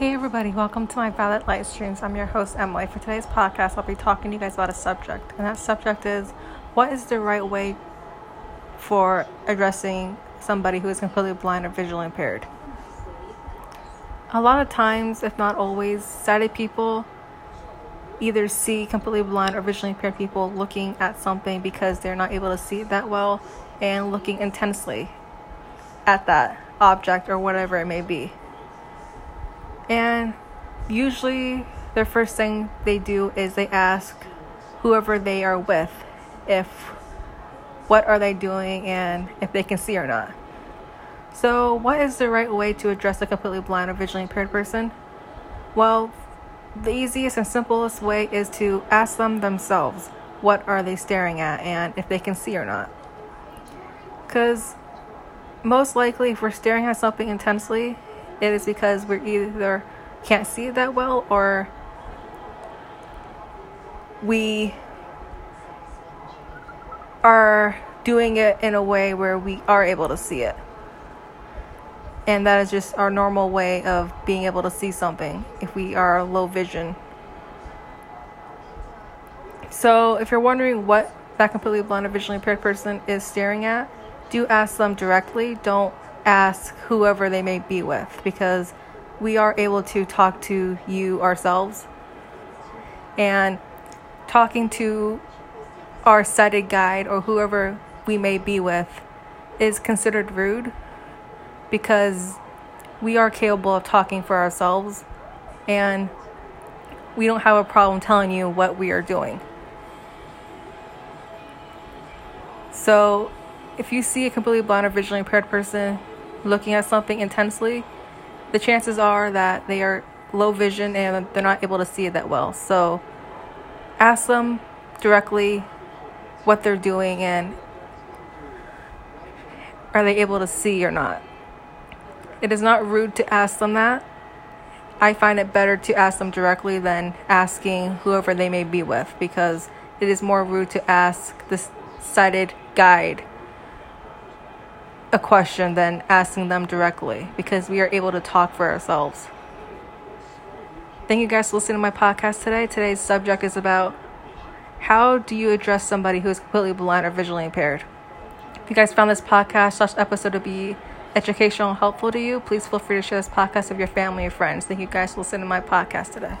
Hey everybody, welcome to my Violet Light Streams. I'm your host Emily. For today's podcast, I'll be talking to you guys about a subject, and that subject is what is the right way for addressing somebody who is completely blind or visually impaired. A lot of times, if not always, sighted people either see completely blind or visually impaired people looking at something because they're not able to see it that well and looking intensely at that object or whatever it may be. And usually, their first thing they do is they ask whoever they are with if what are they doing and if they can see or not. So, what is the right way to address a completely blind or visually impaired person? Well, the easiest and simplest way is to ask them themselves what are they staring at and if they can see or not. Because most likely, if we're staring at something intensely, it is because we either can't see it that well or we are doing it in a way where we are able to see it. And that is just our normal way of being able to see something if we are low vision. So, if you're wondering what that completely blind or visually impaired person is staring at, do ask them directly. Don't ask whoever they may be with because we are able to talk to you ourselves. And talking to our sighted guide or whoever we may be with is considered rude because we are capable of talking for ourselves and we don't have a problem telling you what we are doing. So, if you see a completely blind or visually impaired person looking at something intensely, the chances are that they are low vision and they're not able to see it that well. So ask them directly what they're doing and are they able to see or not. It is not rude to ask them that. I find it better to ask them directly than asking whoever they may be with because it is more rude to ask the sighted guide a question than asking them directly because we are able to talk for ourselves. Thank you guys for listening to my podcast today. Today's subject is about how do you address somebody who is completely blind or visually impaired. If you guys found this podcast slash episode to be educational and helpful to you, please feel free to share this podcast with your family or friends. Thank you guys for listening to my podcast today.